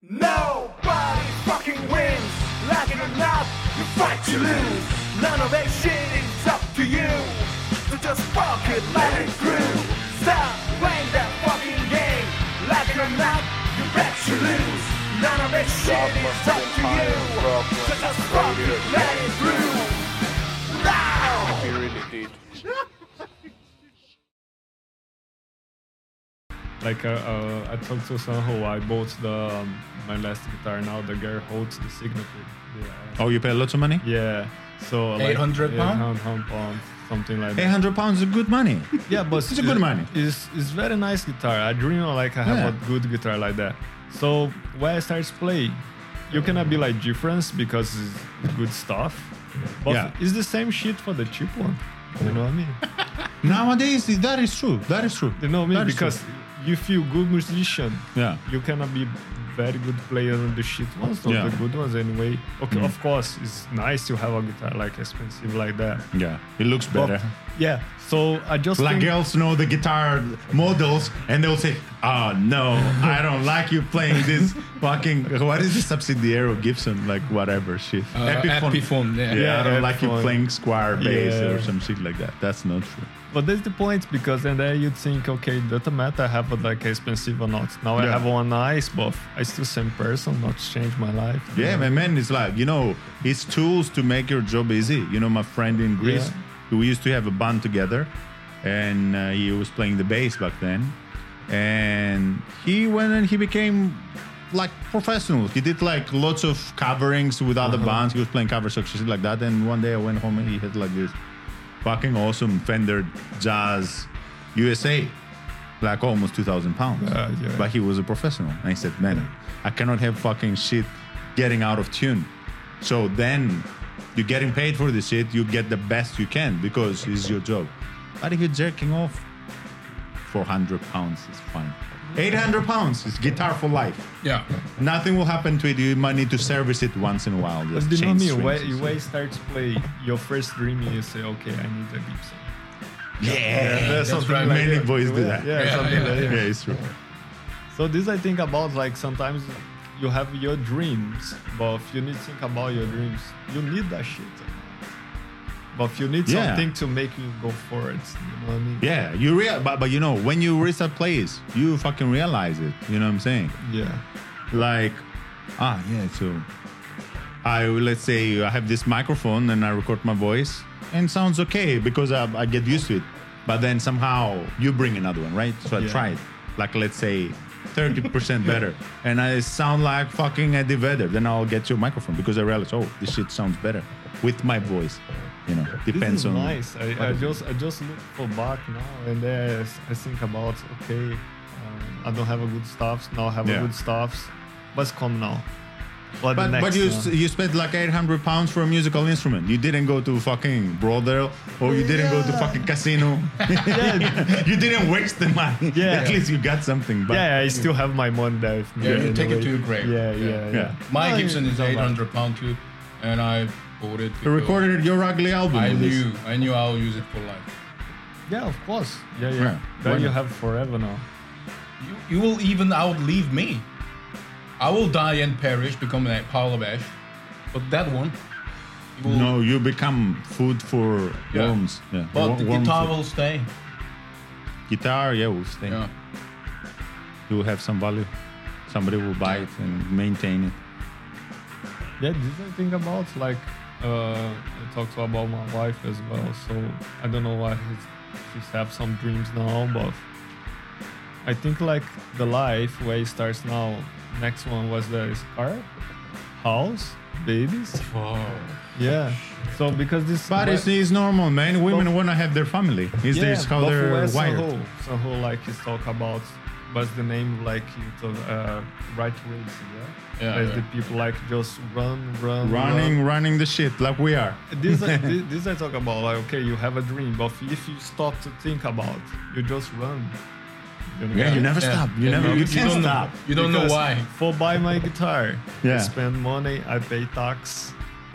Nobody fucking wins. Like it or not, you fight to lose. None of that shit is up to you. So just fuck it, let it through. Stop playing that fucking game. Like it or not, you bet you lose. None of that shit is up to you. So just fuck it, let it through. Now! He really did. Like uh, uh, I talked to Sngho, I bought the um, my last guitar now, the Gary Holt's the signature. Yeah. Oh, you pay lots of money? Yeah. So like 800 yeah, pound? 800 pound, something like that. 800 pounds is good money. Yeah, but It's a good money. It's it's very nice guitar. I dream of like I have Yeah. a good guitar like that. So when I start to play, you cannot be like difference because it's good stuff. But Yeah. it's the same shit for the cheap one. You know what I mean? Nowadays, that is true. That is true. You know what I mean? That is Because you feel good musician. Yeah. You cannot be very good player on the shit ones or Yeah. Mm. the good ones anyway. Okay, of course, it's nice to have a guitar like expensive like that. Yeah, it looks But- better. yeah. So I just like think, girls know the guitar models and they'll say, "Oh no, I don't like you playing this fucking what is the subsidiary of Gibson like whatever shit." Uh, Epiphone, yeah. Yeah, I don't like you playing Squier bass Yeah. or some shit like that. That's not true. But that's the point because then there you'd think, okay, doesn't matter I have a, like expensive or not. Now I have one nice, but I still same person, not change my life. Yeah, man, man, it's like you know, it's tools to make your job easy. You know, my friend in Greece, we used to have a band together, and uh, he was playing the bass back then, and he went and he became like professional. He did like lots of coverings with other bands. He was playing cover shit like that. And one day I went home and he had like this fucking awesome Fender Jazz USA, like almost two thousand pounds. Yeah, yeah. But he was a professional. And I said, man, I cannot have fucking shit getting out of tune. So then you're getting paid for this shit, you get the best you can because it's your job. But if you're jerking off, 400 pounds is fine. 800 pounds is guitar for life. Yeah. Nothing will happen to it. You might need to service it once in a while. But Just you know change me, strings when, and when you stuff. start to play your first dream, you say, okay, I need a Gibson. Yeah, That's something right. like Many that. boys do Yeah, that. Yeah, Yeah, something yeah, like that. yeah, it's true. So this I think about like sometimes you have your dreams, but if you need to think about your dreams, you need that shit. But if you need Yeah. something to make you go for it, you know what I mean? Yeah, you real, but but you know when you reach reset place, you fucking realize it. You know what I'm saying? Yeah. like ah yeah so i let's say i have this microphone and i record my voice and sounds okay because I, I get used to it but then somehow you bring another one right so i Yeah. try it like let's say 30% better and i sound like fucking eddie vedder then i'll get your microphone because i realize oh this shit sounds better with my voice you know depends this is on nice. I, I just I just look for back now and then I think about okay, um, I don't have a good stuff now. I have Yeah. a good stuffs. What's come now? What But, next but you one? Uh, you spent like 800 pounds for a musical instrument. You didn't go to fucking Brothel or you didn't go to fucking casino. yeah, you didn't waste the money. Yeah. At least you got something. But yeah, I still have my money there. Yeah, you take it to your grave. Yeah, yeah, Yeah. yeah. Yeah. My No, Gibson is it's 800 pound too, and I bought it. you recorded your ugly album. I knew, I knew I'll use it for life. Yeah, of course. Yeah, yeah. Yeah, why Then you have forever now. You, you will even outlive me. I will die and perish, become a pile of ash. But that one, you will, No, you become food for Yeah. worms. Yeah. but Wor- the guitar food. will stay. Guitar, yeah, will stay. Yeah. You will have some value. Somebody will buy it and maintain it. Yeah, this I think about like uh, I talked about my wife as well. So I don't know why he's, she's have some dreams now, but I think like the life where it starts now. Next one was the car, house, babies. Yeah. So because this But it's, it's normal, man. Women want to have their family. Is this how they're where wired? Soho, Soho like is talk about what's the name like you talk, uh, right race, yeah? Yeah, There's yeah. the people like just run, run, Running, run. running the shit like we are. This, I, this, this I talk about like okay, you have a dream, but if you stop to think about, you just run. You? Yeah, you never Yeah. stop. You Yeah, never. you- You, you can't don't know. stop. You don't know why. For buy my guitar, Yeah. I spend money, I pay tax.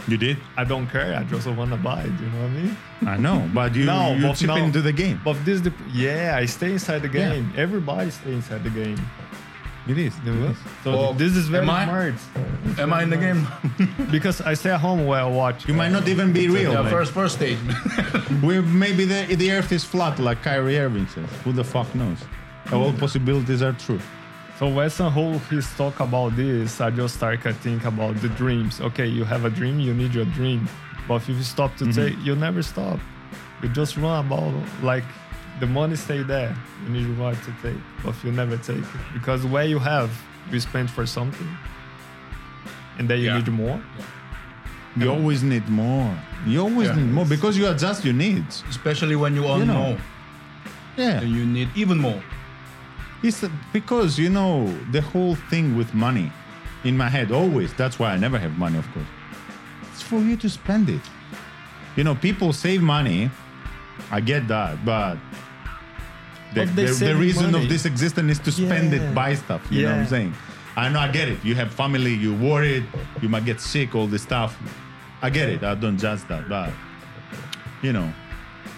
You did. I don't care. I just wanna buy it. You know what I mean? I know, but you No, you but chip no. into the game. But this, the yeah, I stay inside the Yeah. game. Everybody stay inside the game. It is. You know? So Well, this is very am I- smart Am I in the game? because I stay at home while I watch. You might not even be real. yeah, man. first first stage. We maybe the the Earth is flat, like Kyrie Irving says. Who the fuck knows? All possibilities are true. So Weston Hall, he's talk about this. I just start to think about the dreams. Okay, you have a dream, you need your dream. But if you stop to mm-hmm. take, you never stop. You just run about like the money stay there. You need what to take, but you never take it because where you have, you spend for something, and then you Yeah. need more. You always need more. You always Yeah. need more because you adjust your needs. Especially when you all You know. know, Yeah. then you need even more. It's because you know the whole thing with money in my head always. That's why I never have money, of course. It's for you to spend it. You know, people save money. I get that, but the, the, the reason money. of this existence is to spend Yeah. it, buy stuff. You know what I'm saying? I know, I get it. You have family, you worried, you might get sick, all this stuff. I get it. I don't judge that, but you know,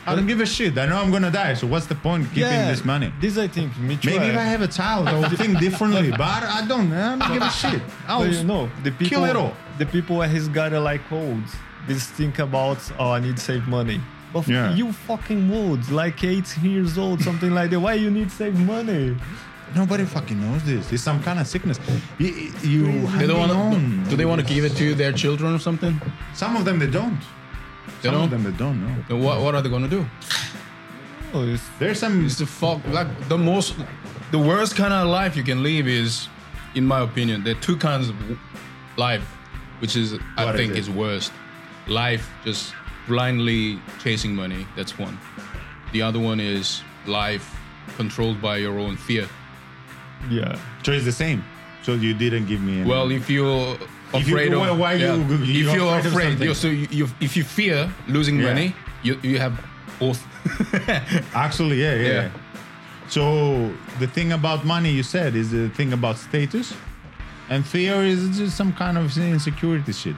I don't give a shit. I know I'm gonna die, so what's the point keeping this money? This I think me too. Maybe if I have a child, I will think differently. But I don't. I don't give a shit. I'll But you know, the people, kill it all. the people where he's got a like olds, they think about, oh, I need to save money. But Yeah. you fucking old, like 18 years old, something like that. Why you need to save money? Nobody fucking knows this. It's some kind of sickness. You, you They don't want on. to. Do they want to give it to their children or something? Some of them they don't. They Some of don't. them they don't know. Then what, what are they gonna do? Oh, it's, There's some. It's the fuck like the most, the worst kind of life you can live is, in my opinion, there are two kinds of life, which is I What is think it? is worst. Life just blindly chasing money. That's one. The other one is life controlled by your own fear. yeah. So it's the same. So you didn't give me. Any. Well, if you're If you- afraid of, why- you- you're if you're afraid afraid, you're, so you, you, if you fear losing Yeah. money, you you have both. actually, yeah, yeah, Yeah. So the thing about money you said is the thing about status, and fear is just some kind of insecurity shit.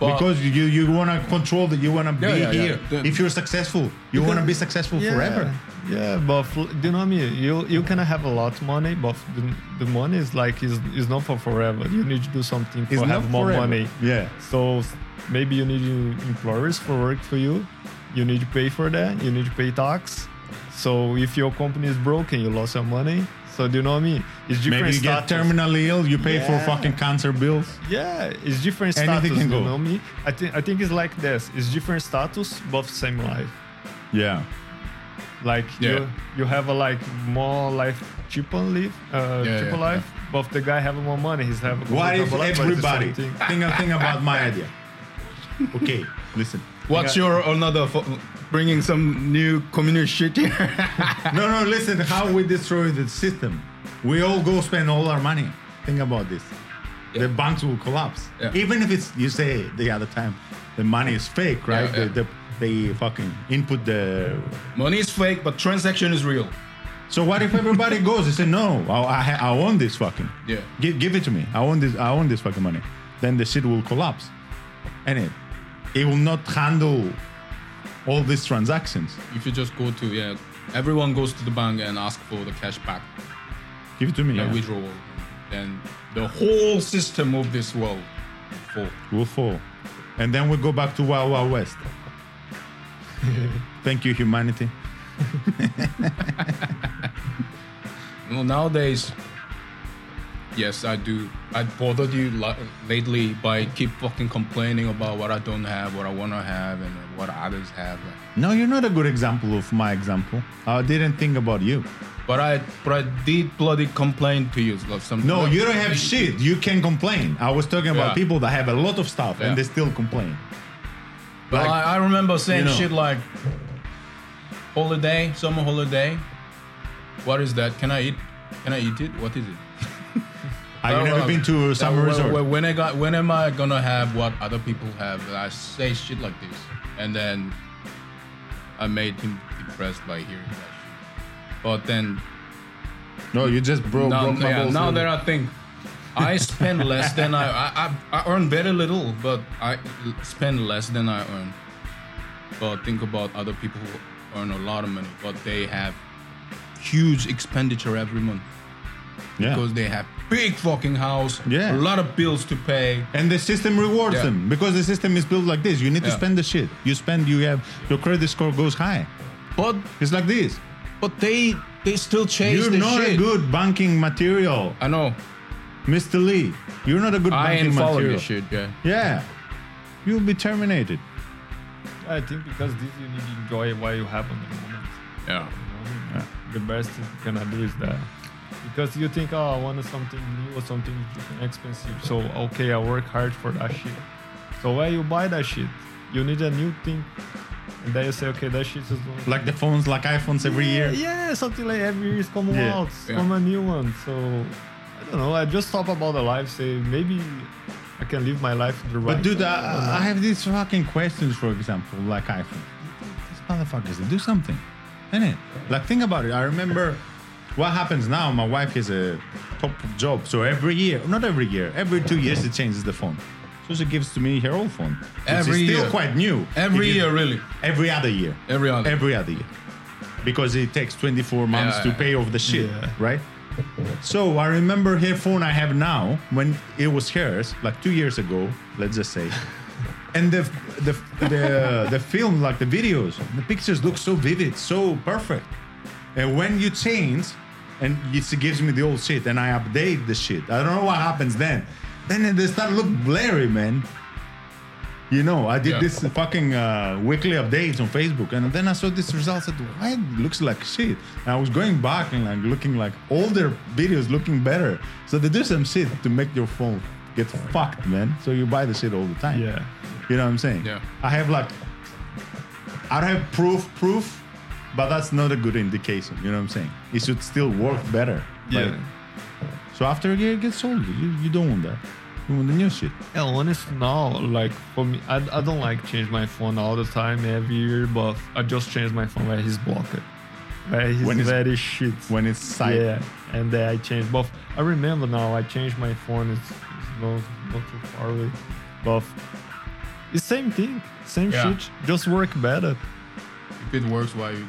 But- because you you want to control that you want to be Yeah, yeah, yeah. here. The- If you're successful, you want to be successful forever. Yeah, but do you know me, You you can have a lot of money, but the, the money is like is is not for forever. You need to do something to have more forever. money. Yeah. So maybe you need employers for work for you. You need to pay for that. You need to pay tax. So if your company is broken, you lost your money. So do you know I mean? It's different Maybe you get status. terminally ill, you pay for fucking cancer bills. Yeah, it's different Anything status. can you go. know me? I think I think it's like this. It's different status, but same life. Yeah. Like Yeah. you, you have a like more life cheaper live, uh, Yeah, cheaper yeah, life. But the guy have more money, he's have. a What if comfortable life, but everybody thing. think think about my idea? Okay, listen. What's your another fo- bringing some new communist shit here? No, no, listen. How we destroy the system? We all go spend all our money. Think about this. The banks will collapse. Yeah. Even if it's you say the other time, the money is fake, right? Yeah, yeah. The, the, they fucking input the. Money is fake, but transaction is real. So what if everybody goes and say no? I I, I want this fucking. Yeah. Give, give it to me. I want this. I want this fucking money. Then the shit will collapse, and it it will not handle all these transactions. If you just go to yeah, everyone goes to the bank and ask for the cash back, Give it to me. the yeah. withdrawal, then the whole system of this world will fall. will fall. And then we go back to Wild Wild West. Thank you, humanity. Well, nowadays, yes, I do. I bothered you lately by keep fucking complaining about what I don't have, what I want to have, and what others have. No, you're not a good example of my example. I didn't think about you. But I, but I did bloody complain to you. Like some, No, you don't have shit. You can complain. I was talking about Yeah. people that have a lot of stuff Yeah. and they still complain. Well, Like, I, I remember saying you know. shit like holiday, summer holiday. What is that? Can I eat? Can I eat it? What is it? I've never been to a summer resort? well, when I got, when am I gonna have what other people have? I say shit like this, and then I made him depressed by hearing that shit. But then no, you just broke, now, broke my yeah, now that. I think I spend less than I, I I I earn very little, but I spend less than I earn. But think about other people who earn a lot of money, but they have huge expenditure every month. Yeah. because they have big fucking house, Yeah. a lot of bills to pay. And the system rewards Yeah. them because the system is built like this. You need to spend the shit. You spend, you have your credit score goes high. But It's like this. but they they still chase You're not shit. a good banking material, I know. Mr. Lee. You're not a good I banking ain't following material. this shit. Yeah. Yeah, you'll be terminated. I think because this you need to enjoy while you have on the moment. Yeah. You know? The best thing you can do is that. Because you think, oh, I wanted something new or something expensive. So, okay, I work hard for that shit. So, when you buy that shit, you need a new thing. And then you say, okay, that shit is Like the phones, like iPhones every yeah, year. Yeah, something like every year is coming Yeah. out, Yeah. come a new one. So, I don't know. I just thought about the life, say, maybe I can live my life in the right But dude. I, I have these fucking questions, for example, like iPhone. These motherfuckers, they do something, innit? Like, think about it. I remember what happens now. My wife has a top job, so every year, not every year, every two years, it changes the phone. So she gives to me her old phone. which Every is still year. quite new. Every If you- year, really. Every other year. Every other. Every other year. Because it takes 24 months Yeah. to pay off the shit, Yeah. right? So I remember her phone I have now when it was hers, like two years ago, let's just say. And the the the the film, like the videos, the pictures look so vivid, so perfect. And when you change, and it gives me the old shit, and I update the shit, I don't know what happens then. Then they start look blurry, man. You know, I did Yeah. this fucking uh, weekly updates on Facebook, and then I saw this result. Said, "Why it looks like shit?" And I was going back and like looking like older videos, looking better. So they do some shit to make your phone get fucked, man. So you buy the shit all the time. Yeah. you know what I'm saying? Yeah. I have like, I don't have proof, proof, but that's not a good indication. You know what I'm saying? It should still work better. Yeah. Like, so after a year, it gets old. You, you don't want that. You the new shit. Yeah, honest now, like for me, I, I don't like change my phone all the time every year, but I just change my phone when he's blocked. Where he's When it's- very shit. When it's side. Yeah, and then I change. both. I remember now I changed my phone. It's, it's not, not too far away, but it's same thing, same Yeah. shit, just work better. If it works, why you?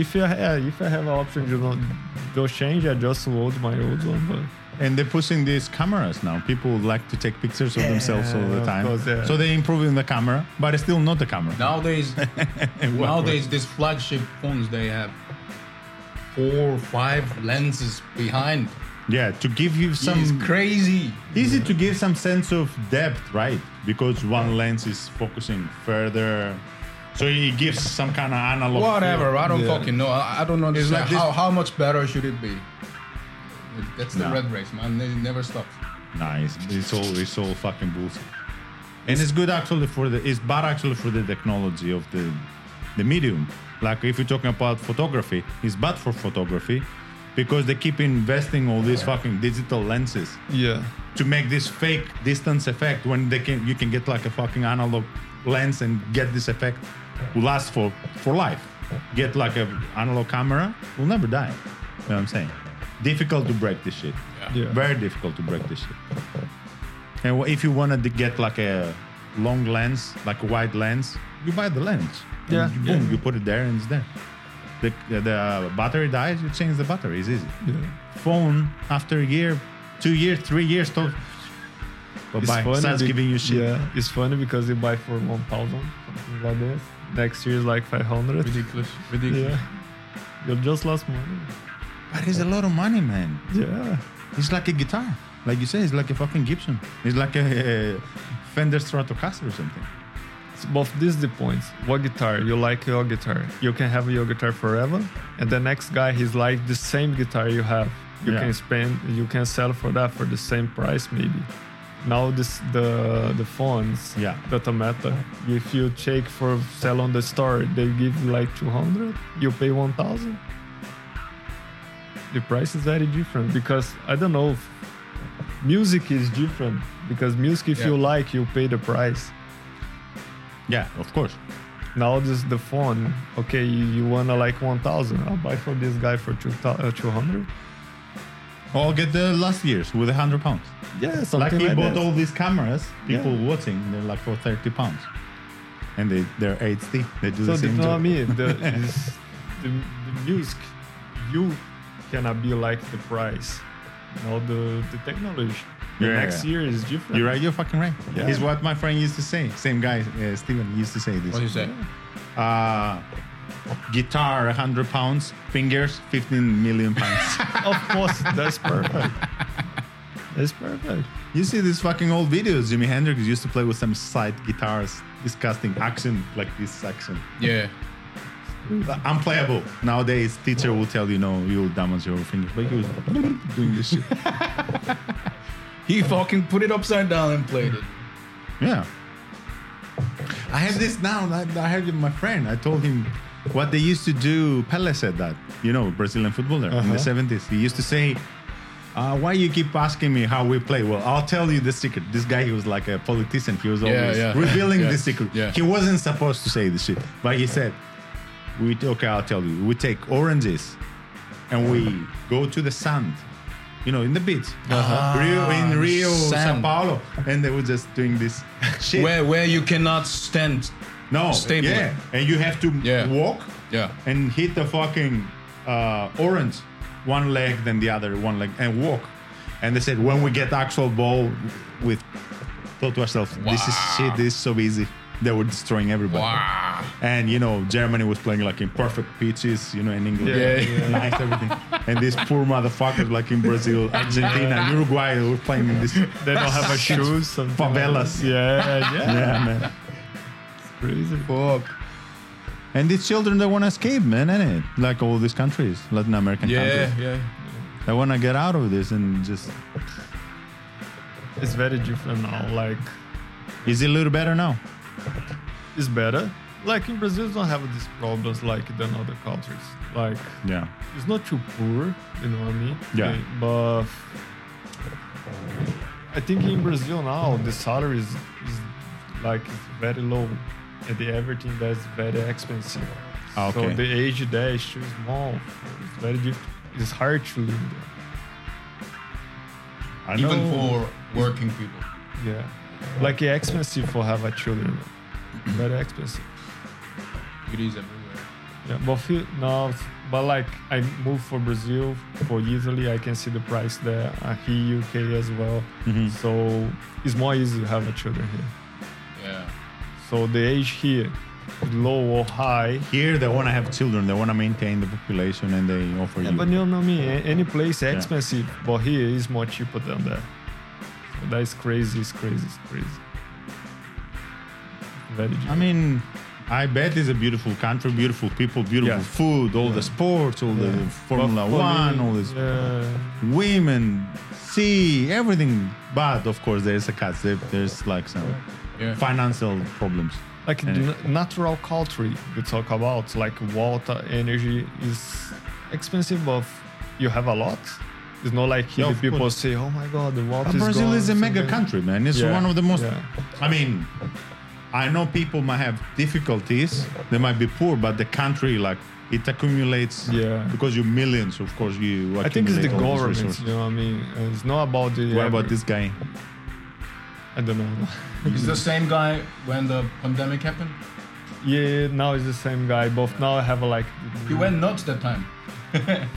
If I yeah, if I have an option to not just change, I just load my old one. But And they're pushing these cameras now. People like to take pictures of themselves all the time. course, yeah. So they're improving the camera, but it's still not the camera. Nowadays, nowadays, these flagship phones they have four, five lenses behind. Yeah, to give you some it's crazy. easy to give some sense of depth, right? Because one lens is focusing further, so it gives some kind of analog. Whatever. feel. I don't Yeah. fucking know. I, I don't understand like this- how, how much better should it be. That's the No. red race, man. It never stops. Nice. It's all it's all fucking bullshit. And it's good actually for the it's bad actually for the technology of the the medium. Like if you're talking about photography, it's bad for photography because they keep investing all these fucking digital lenses yeah, to make this fake distance effect when they can you can get like a fucking analog lens and get this effect will last for for life. Get like a analog camera will never die. You know what I'm saying? Difficult to break this shit. Yeah. Very difficult to break this shit. And if you wanted to get like a long lens, like a wide lens, you buy the lens. Yeah, you- boom, yeah. you put it there and it's there. The, the battery dies, you change the battery. It's easy. yeah. Phone after a year, two years, three years, to bye It's bye. funny Starts be- giving you shit. Yeah, it's funny because you buy for one thousand something like this. Next year is like five hundred. Ridiculous. Ridiculous. Yeah, you just lost money. But it's a lot of money, man. Yeah, It's like a guitar. Like you say, it's like a fucking Gibson. It's like a, Fender Stratocaster or something. So both these the points. What guitar you like your guitar? You can have your guitar forever, and the next guy he's like the same guitar you have. You Yeah. can spend, you can sell for that for the same price maybe. Now this the the phones, Yeah. doesn't matter. If you check for sell on the store, they give you like two hundred. You pay one thousand. The price is very different because I don't know. Music is different because music, if Yeah. you like, you pay the price. Yeah, of course. Now this the phone. Okay, you, wanna like one thousand? I'll buy for this guy for two uh, two hundred. Or get the last years with a hundred pounds. Yeah, Like something he like, bought that. all these cameras, people Yeah. watching, they're like for 30 pounds. And they, they're HD. They do So the the same know what I job. mean? The, this, the, the music, you cannot be like the price. Now the the technology. The Yeah, next yeah. year is different. You're right, you're fucking right. Yeah. It's what my friend used to say. Same guy, uh, Steven, used to say this. What do you say? Uh, guitar, 100 pounds, fingers, 15 million pounds. Of course, that's perfect. That's perfect. you see these fucking old videos, Jimi Hendrix used to play with some side guitars, disgusting action like this accent. Yeah. unplayable. Nowadays, teacher will tell you, no, you'll damage your fingers. But he was doing this shit. He fucking put it upside down and played it. Yeah. I have this now. I, I have my friend. I told him what they used to do. Pele said that, you know, Brazilian footballer in the Uh-huh. 70s. He used to say, uh, why you keep asking me how we play? Well, I'll tell you the secret. This guy, he was like a politician. He was always yeah. revealing Yeah, the secret. yeah. He wasn't supposed to say this shit, but he said, "We okay, I'll tell you. We take oranges, and we go to the sand, you know, in the beach, Rio in Rio, Sao. Paulo, and they were just doing this shit. Where where you cannot stand. no, stable. yeah, and you have to Yeah. walk Yeah. and hit the fucking uh, orange, one leg, then the other, one leg, and walk. And they said when we get actual ball, with thought to ourselves, this is shit. This is so easy. They were destroying everybody. Wow. And you know, Germany was playing like in perfect pitches, you know, in England, Yeah, yeah. nice everything. And these poor motherfuckers, like in Brazil, Argentina, Uruguay, they were playing in this They don't have a shoes. something like favelas. Yeah, yeah. Yeah, man. It's crazy. Fuck. And these children, they want to escape, man, innit? Like all these countries, Latin American Yeah, countries. yeah. Yeah. They want to get out of this and just. It's very different now. Like, Is it a little better now? it's better. Like in Brazil, don't have these problems like than other countries. Like, Yeah. it's not too poor, you know what I mean? Yeah. But I think in Brazil now the salary is, is like very low, and the everything that's very expensive. Ah, So okay. the age there is too small. It's very diff- It's hard to live there. I Even know- for working people. Yeah, like it's expensive for have a children. very expensive. It is everywhere. Yeah, but feel, no, but like I moved for Brazil, for Italy, I can see the price there. Uh, here, UK as well. Mhm. So it's more easy to have a children here. Yeah. So the age here, low or high. Here, they want to have children. They want to maintain the population, and they offer Yeah, you. but you know me, any place Yeah. expensive, but here is more cheaper than that. So that's crazy. It's crazy. It's crazy. Very. I mean, I bet it's a beautiful country, beautiful people, beautiful Yeah. food, all the sports, all the Formula But One, all this Yeah. women, sea, everything. But of course, there's a catch. There- There's like some Yeah. financial problems. like And- the natural culture we talk about like water energy is expensive but you have a lot it's not like Yeah, the people course. say oh my god the water But is Brazil gone, is a mega something." country, man. It's Yeah, one of the most. yeah. I mean, I know people might have difficulties. They might be poor, but the country, like, it accumulates. Yeah. Because you're millions, of course, you. i think it's the accumulate all these government you know what i mean it's not about the What about this guy? I don't know He's the same guy when the pandemic happened. yeah now it's the same guy both now i have a like He went nuts that time.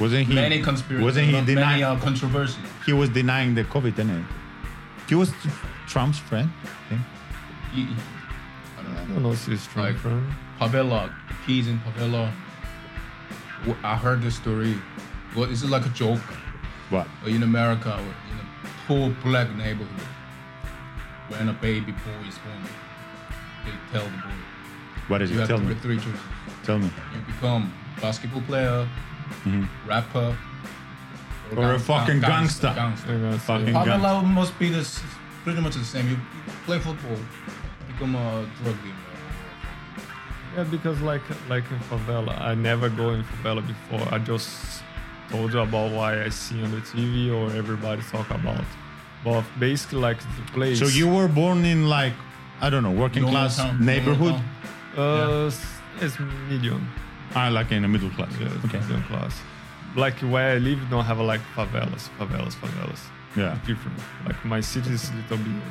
Wasn't he? many conspiracies. Wasn't he not many denying? uh, controversy. He was denying the COVID, didn't he? He was Trump's friend. I think. He, i don't know if he's from Like- friend. Pavela, keys in Pavela. I heard this story. What is it like a joke? What? in America, in a poor black neighborhood, when a baby boy is born, they tell the boy, What is you it? have Tell three, me. three choices. Tell me. You become basketball player, Mhm. rapper, Or a gang- fucking gang- gangster. gangster. I'm gonna say- must be the pretty much the same. You, you play football, become a drug dealer. Yeah, because like like in favela, I never go in favela before. I just told you about why I see on the TV or everybody talk about. But basically, like the place. So you were born in like I don't know, working Normal class town, neighborhood? town. Uh, s- it's medium. I like in the middle class. Yeah, it's okay. medium class. Like where I live, don't have like favelas, favelas, favelas. Yeah. different. Like my city is a little bit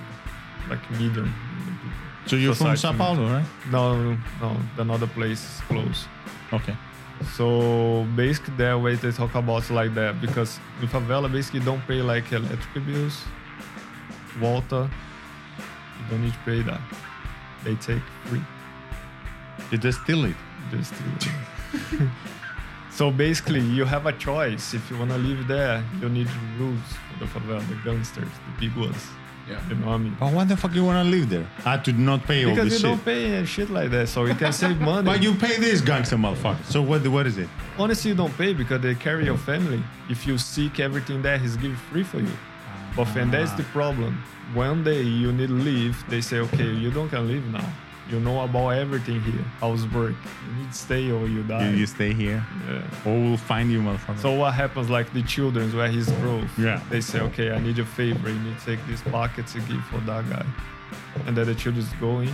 like medium. medium. So you're from Sao Paulo, right? No, no, another place is close. Okay. So basically, their way they talk about like that because in favela, basically, don't pay like electric bills, water. You don't need to pay that. They take free. You just steal it. Just to- so basically, you have a choice. If you wanna live there, you need rules for the favela, the gangsters, the big ones. Yeah. You know what I mean? But why the fuck you wanna live there? I to not pay all this shit. Because this you shit. don't pay shit like that, so you can save money. But you pay this gangster motherfucker. So what? What is it? Honestly, you don't pay because they carry your family. If you seek everything there, he's give free for you. But and that's the problem. One day you need to leave, they say, okay, you don't can leave now. You know about everything here. How's work? You need to stay or you die. You, you stay here, Yeah. or we'll find you, motherfucker. So what happens like the children's where he's growth? Yeah. They say, okay, I need a favor. You need to take this pocket to give for that guy. And then the children's going.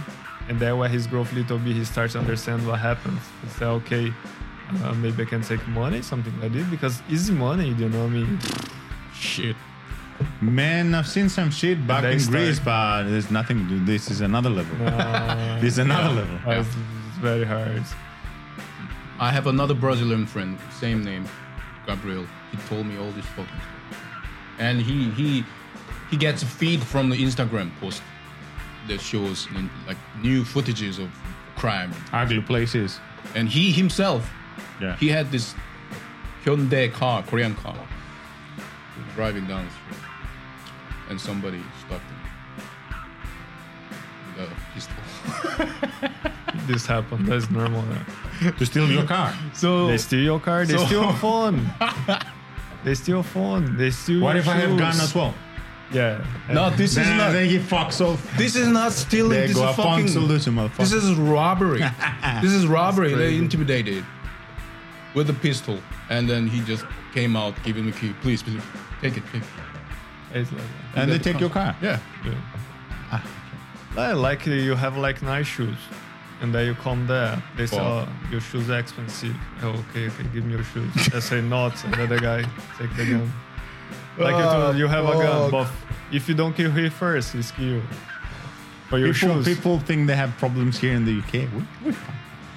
And then where his growth little bit, he starts to understand what happens. He say, okay, uh, maybe I can take money, something like this, because easy money, you know what I mean? Shit. Man, I've seen some shit back They in start- Greece, but there's nothing. to- This is another level. Uh, this is another level. uh, it's, it's very hard. I have another Brazilian friend, same name, Gabriel. He told me all this fucking stuff. And he he he gets a feed from the Instagram post that shows like new footages of crime. Ugly places. And he himself, Yeah. he had this Hyundai car, Korean car, driving down the street, and somebody stopped him with a pistol. This happened. That's normal. yeah. to steal your car. So They steal your car. They So- steal your phone. they steal your phone. They steal. What your if I have shoes. gun as well? Yeah. no, this is not. then he fucks off. This is not stealing. There This go is fucking. solution, motherfucker. This is robbery. this is robbery. They intimidated with a pistol, and then he just came out, giving me key. Please, please, take it, take it. It's like that. and they the take your car. Yeah. Yeah. Yeah, like uh, you have like nice shoes, and then you come there. They say, "Oh, your shoes are expensive." Oh, okay, okay, give me your shoes. I say not, and then the guy take the gun. Like you, told, you have a gun, but if you don't kill him first, he's kill you. For your People, shoes. people think they have problems here in the UK. We, we,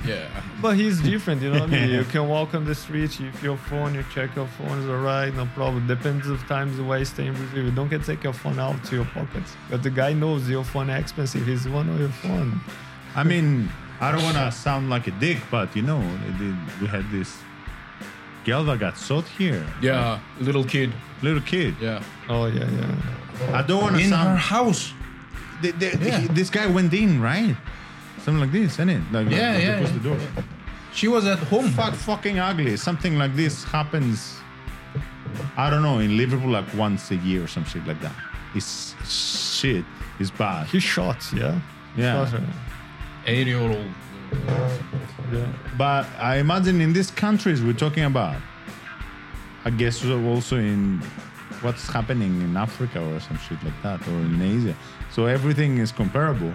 Yeah. But he's different, you know what I mean? You can walk on the street, if your phone, you check your phone is alright, no problem. Depends of times where you stay in Brazil. You don't get take your phone out to your pockets. But the guy knows your phone expensive. He's one of your phone. I mean, I don't want to sound like a dick, but you know, we had this girl that got shot here. Yeah. Little kid. Little kid. Yeah. Oh yeah, yeah. I don't want to In sound. her house. The- the- Yeah. he- this guy went in, right? Something like this, isn't it? Like, Yeah, like, yeah, Close the door. She was at home. Fuck, fucking ugly. Something like this happens. I don't know in Liverpool like once a year or some shit like that. It's shit. It's bad. He shot, yeah. Yeah. shot her. Eight year old. Yeah. But I imagine in these countries we're talking about, I guess also in what's happening in Africa or some shit like that, or in Asia. So everything is comparable.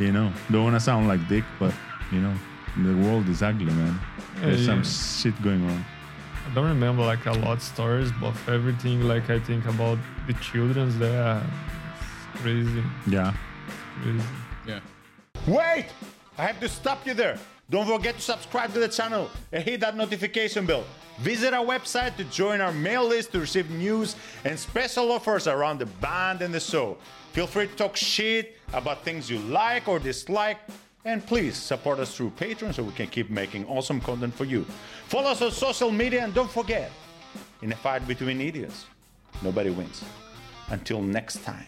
You know, don't want to sound like dick, but you know, the world is ugly, man. There's Yeah, some yeah. shit going on. I don't remember like a lot of stories, but everything like I think about the children's there. It's crazy, Yeah. crazy. Yeah. Wait! I have to stop you there. Don't forget to subscribe to the channel and hit that notification bell. Visit our website to join our mail list to receive news and special offers around the band and the show. Feel free to talk shit about things you like or dislike. And please support us through Patreon so we can keep making awesome content for you. Follow us on social media and don't forget, in a fight between idiots, nobody wins. Until next time.